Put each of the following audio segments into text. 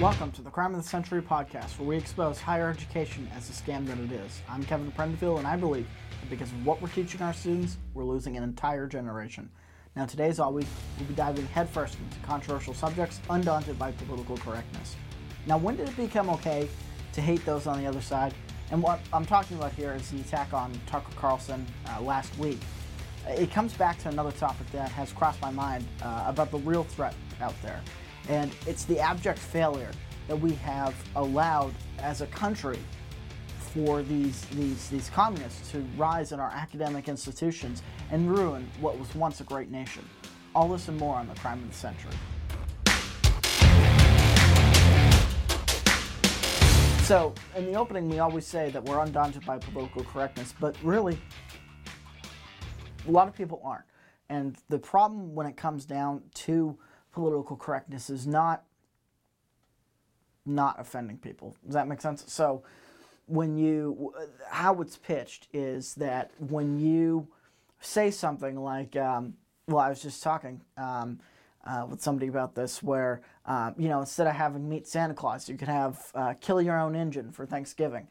Welcome to the Crime of the Century podcast, where we expose higher education as a scam that it is. I'm Kevin Prendiville, and I believe that because of what we're teaching our students, we're losing an entire generation. Now, today, as always, we'll be diving headfirst into controversial subjects, undaunted by political correctness. Now, when did it become okay to hate those on the other side? And what I'm talking about here is the attack on Tucker Carlson uh, last week. It comes back to another topic that has crossed my mind uh, about the real threat out there. And it's the abject failure that we have allowed as a country for these, these, these communists to rise in our academic institutions and ruin what was once a great nation. All this and more on the crime of the century. So, in the opening, we always say that we're undaunted by political correctness, but really, a lot of people aren't. And the problem when it comes down to political correctness is not not offending people. Does that make sense? So when you how it's pitched is that when you say something like um, well I was just talking um, uh, with somebody about this where uh, you know instead of having meet Santa Claus you could have uh, kill your own engine for Thanksgiving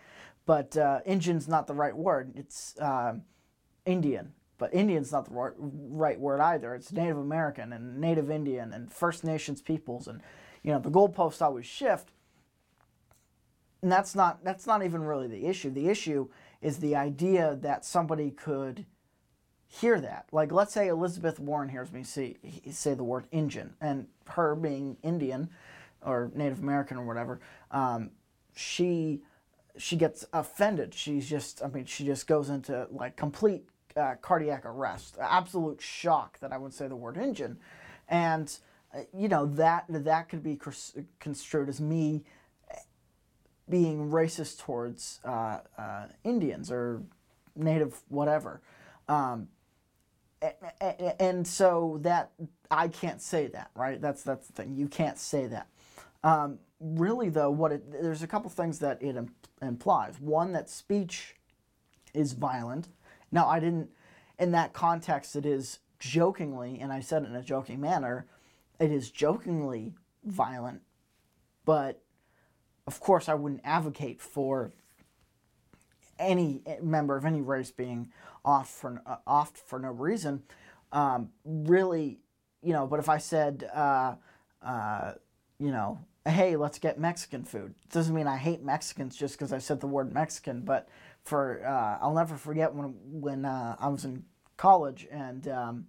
but uh, Injun's not the right word it's um, Indian but Indian's not the right, right word either. It's Native American and Native Indian and First Nations peoples, and you know the goalposts always shift. And that's not that's not even really the issue. The issue is the idea that somebody could hear that. Like let's say Elizabeth Warren hears me say say the word Indian, and her being Indian or Native American or whatever, um, she she gets offended. She's just I mean she just goes into like complete uh, cardiac arrest, absolute shock that I would say the word Injun, and uh, you know that that could be construed as me being racist towards uh, uh, Indians or native whatever. Um, and so that I can't say that, right? That's that's the thing. You can't say that. Um, really, though, what it, there's a couple things that it implies. One, that speech is violent. Now, I didn't, in that context, it is jokingly, and I said it in a joking manner, it is jokingly violent, but of course, I wouldn't advocate for any member of any race being off for uh, off for no reason. Um, really, you know. But if I said, uh, uh, you know, hey, let's get Mexican food, it doesn't mean I hate Mexicans just because I said the word Mexican. But for uh, I'll never forget when when uh, I was in college and. Um,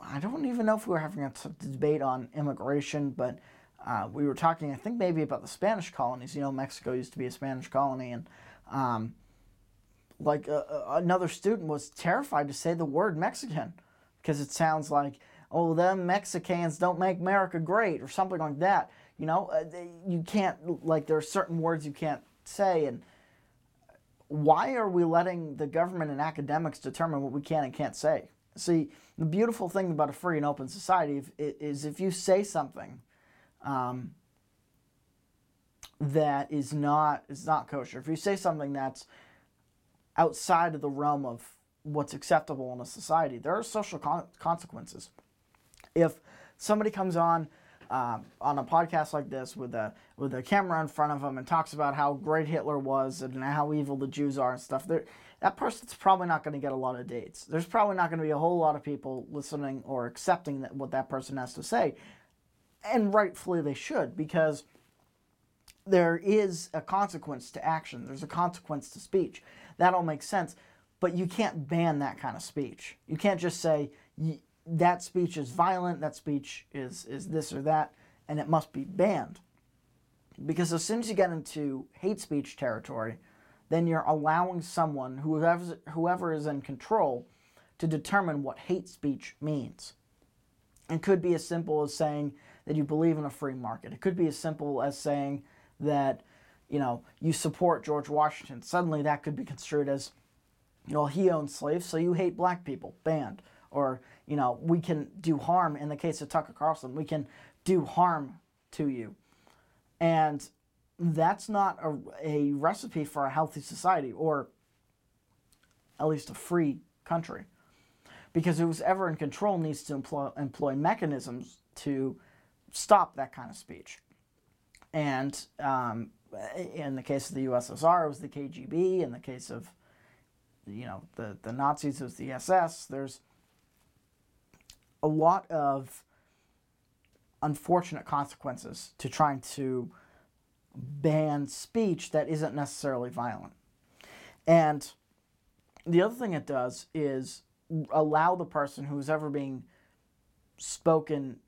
I don't even know if we were having a debate on immigration, but uh, we were talking, I think maybe about the Spanish colonies. You know, Mexico used to be a Spanish colony, and um, like uh, uh, another student was terrified to say the word Mexican because it sounds like, oh, them Mexicans don't make America great or something like that. You know, uh, you can't like there are certain words you can't say, and why are we letting the government and academics determine what we can and can't say? See, the beautiful thing about a free and open society is if you say something um, that is not is not kosher. If you say something that's outside of the realm of what's acceptable in a society, there are social con- consequences. If somebody comes on um, on a podcast like this with a with a camera in front of him and talks about how great Hitler was and how evil the Jews are and stuff, that person's probably not going to get a lot of dates. There's probably not going to be a whole lot of people listening or accepting that, what that person has to say and rightfully they should, because there is a consequence to action. There's a consequence to speech. That all makes sense. But you can't ban that kind of speech. You can't just say that speech is violent, that speech is, is this or that, and it must be banned. Because as soon as you get into hate speech territory, then you're allowing someone, whoever, whoever is in control, to determine what hate speech means. It could be as simple as saying that you believe in a free market. It could be as simple as saying that, you know, you support George Washington. Suddenly that could be construed as, you know, he owned slaves, so you hate black people. Banned. Or, you know, we can do harm in the case of Tucker Carlson. We can do harm to you. And that's not a, a recipe for a healthy society or at least a free country. Because who's ever in control needs to employ, employ mechanisms to stop that kind of speech. And um, in the case of the USSR, it was the KGB. In the case of you know the, the Nazis, it was the SS. There's a lot of unfortunate consequences to trying to ban speech that isn't necessarily violent. And the other thing it does is allow the person who's ever being spoken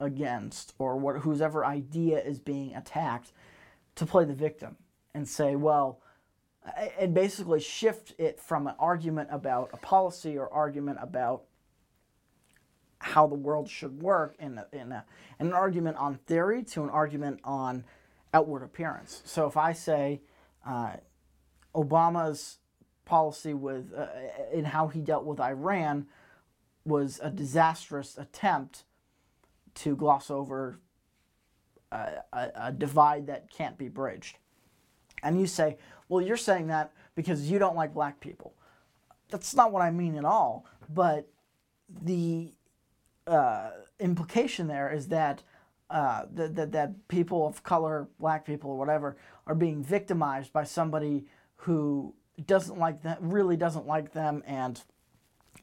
against or what whose ever idea is being attacked to play the victim and say, well, and basically shift it from an argument about a policy or argument about how the world should work in, a, in, a, in an argument on theory to an argument on outward appearance. So if I say uh, Obama's policy with uh, in how he dealt with Iran was a disastrous attempt to gloss over a, a, a divide that can't be bridged. And you say, well, you're saying that because you don't like black people. That's not what I mean at all. But the uh, implication there is that, uh, that, that that people of color, black people or whatever, are being victimized by somebody who doesn't like them, really doesn't like them, and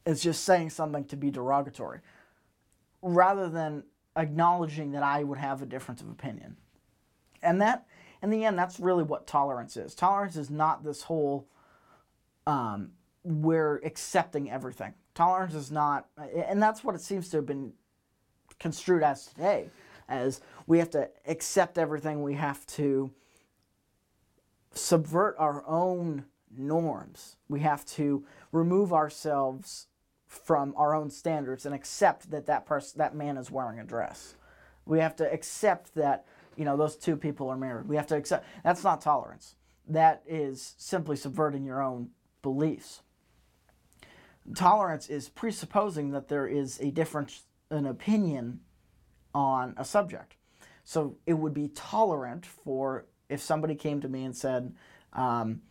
is just saying something to be derogatory, rather than acknowledging that I would have a difference of opinion. And that, in the end, that's really what tolerance is. Tolerance is not this whole um, we're accepting everything. Tolerance is not, and that's what it seems to have been construed as today, as we have to accept everything. We have to subvert our own norms. We have to remove ourselves from our own standards and accept that that person, that man is wearing a dress. We have to accept that you know those two people are married. We have to accept that's not tolerance. That is simply subverting your own beliefs. Tolerance is presupposing that there is a difference in opinion on a subject. So it would be tolerant for if somebody came to me and said, um,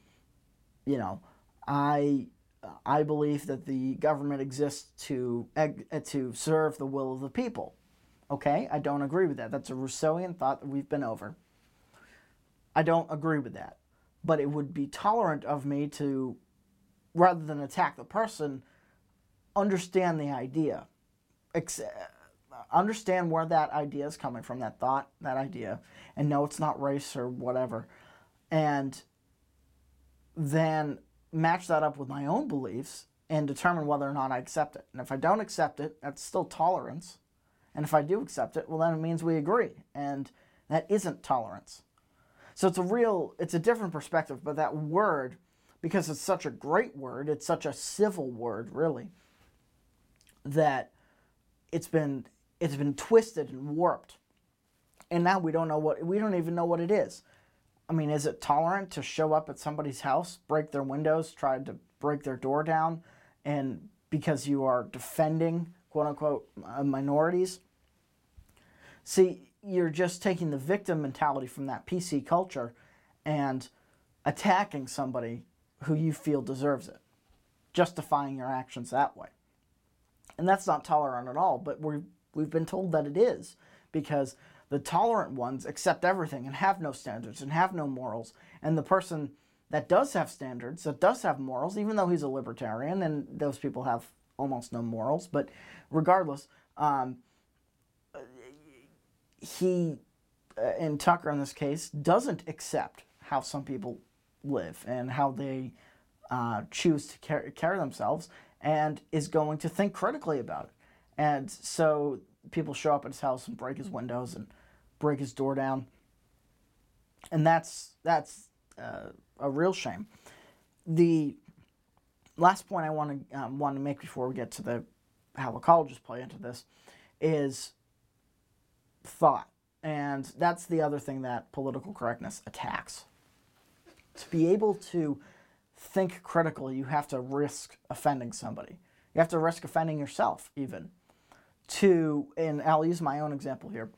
you know, I I believe that the government exists to to serve the will of the people. Okay, I don't agree with that. That's a Rousseauian thought that we've been over. I don't agree with that. But it would be tolerant of me to rather than attack the person, understand the idea. Understand where that idea is coming from, that thought, that idea, and know it's not race or whatever. And then match that up with my own beliefs and determine whether or not I accept it. And if I don't accept it, that's still tolerance. And if I do accept it, well, then it means we agree. And that isn't tolerance. So it's a real, it's a different perspective, but that word because it's such a great word, it's such a civil word, really, that it's been it's been twisted and warped. And now we don't know what we don't even know what it is. I mean, is it tolerant to show up at somebody's house, break their windows, try to break their door down, and because you are defending quote unquote uh, minorities? See, you're just taking the victim mentality from that PC culture and attacking somebody who you feel deserves it, justifying your actions that way. And that's not tolerant at all, but we we've been told that it is because the tolerant ones accept everything and have no standards and have no morals. And the person that does have standards, that does have morals, even though he's a libertarian, and those people have almost no morals, but regardless, um, he, uh, in Tucker in this case, doesn't accept how some people live and how they uh, choose to carry, themselves and is going to think critically about it. And so people show up at his house and break his windows and break his door down. And that's that's uh, a real shame. The last point I want to um, want to make before we get to the how the play into this is thought, and that's the other thing that political correctness attacks to be able to think critically, you have to risk offending somebody. You have to risk offending yourself, even. To, and I'll use my own example here,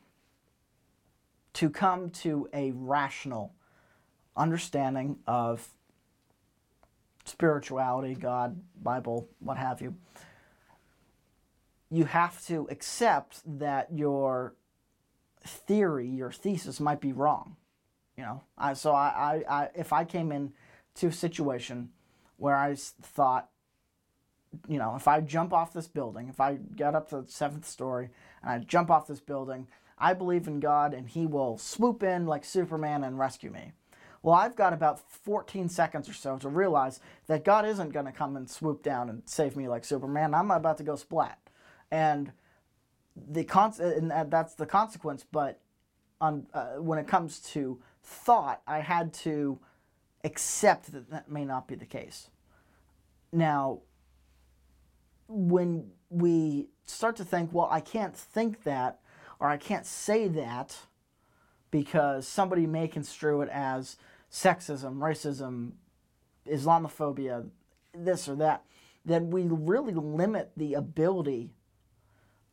to come to a rational understanding of spirituality, God, Bible, what have you, you have to accept that your theory, your thesis might be wrong You know, I so I, I, I if I came in to a situation where I thought, you know, if I jump off this building, if I get up to the seventh story and I jump off this building, I believe in God and He will swoop in like Superman and rescue me. Well, I've got about 14 seconds or so to realize that God isn't going to come and swoop down and save me like Superman. I'm about to go splat. And the con- and that's the consequence, but on uh, when it comes to thought, I had to accept that that may not be the case. Now, when we start to think, well, I can't think that or I can't say that because somebody may construe it as sexism, racism, Islamophobia, this or that, then we really limit the ability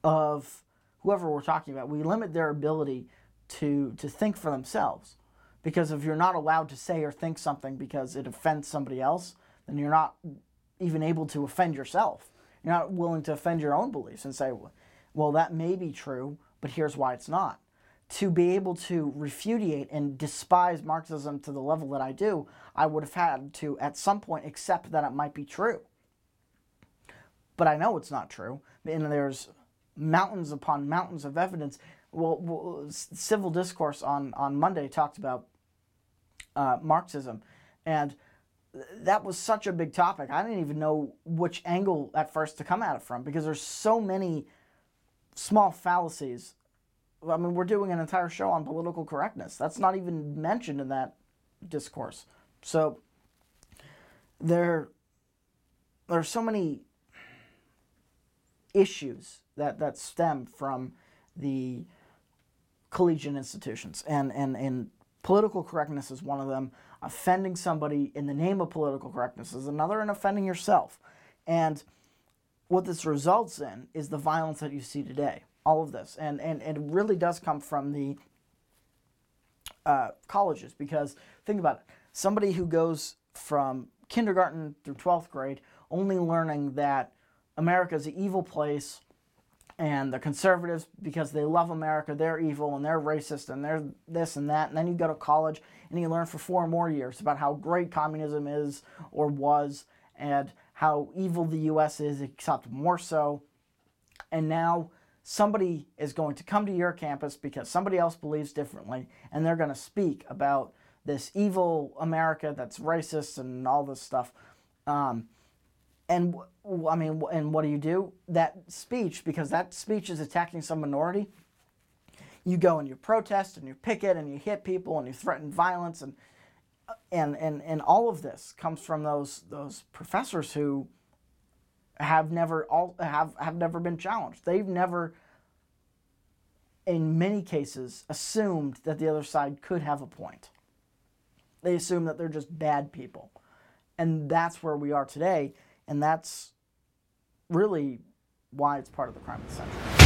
of whoever we're talking about. We limit their ability to to think for themselves. Because if you're not allowed to say or think something because it offends somebody else, then you're not even able to offend yourself. You're not willing to offend your own beliefs and say, well, that may be true, but here's why it's not. To be able to refutate and despise Marxism to the level that I do, I would have had to, at some point, accept that it might be true. But I know it's not true. And there's mountains upon mountains of evidence well, well, civil discourse on, on Monday talked about uh, Marxism, and that was such a big topic. I didn't even know which angle at first to come at it from because there's so many small fallacies. I mean, we're doing an entire show on political correctness. That's not even mentioned in that discourse. So there, there are so many issues that, that stem from the collegiate institutions, and, and, and political correctness is one of them. Offending somebody in the name of political correctness is another, and offending yourself. And what this results in is the violence that you see today. All of this, and and, and it really does come from the uh, colleges because think about it. Somebody who goes from kindergarten through 12th grade only learning that America is an evil place and the conservatives because they love America, they're evil and they're racist and they're this and that. And then you go to college and you learn for four more years about how great communism is or was and how evil the US is, except more so. And now somebody is going to come to your campus because somebody else believes differently and they're going to speak about this evil America that's racist and all this stuff. Um, and I mean, and what do you do? That speech, because that speech is attacking some minority. You go and you protest and you picket and you hit people and you threaten violence and uh, and and and all of this comes from those those professors who have never all have have never been challenged. They've never in many cases assumed that the other side could have a point. They assume that they're just bad people. And that's where we are today and that's really why it's part of the crime of the century.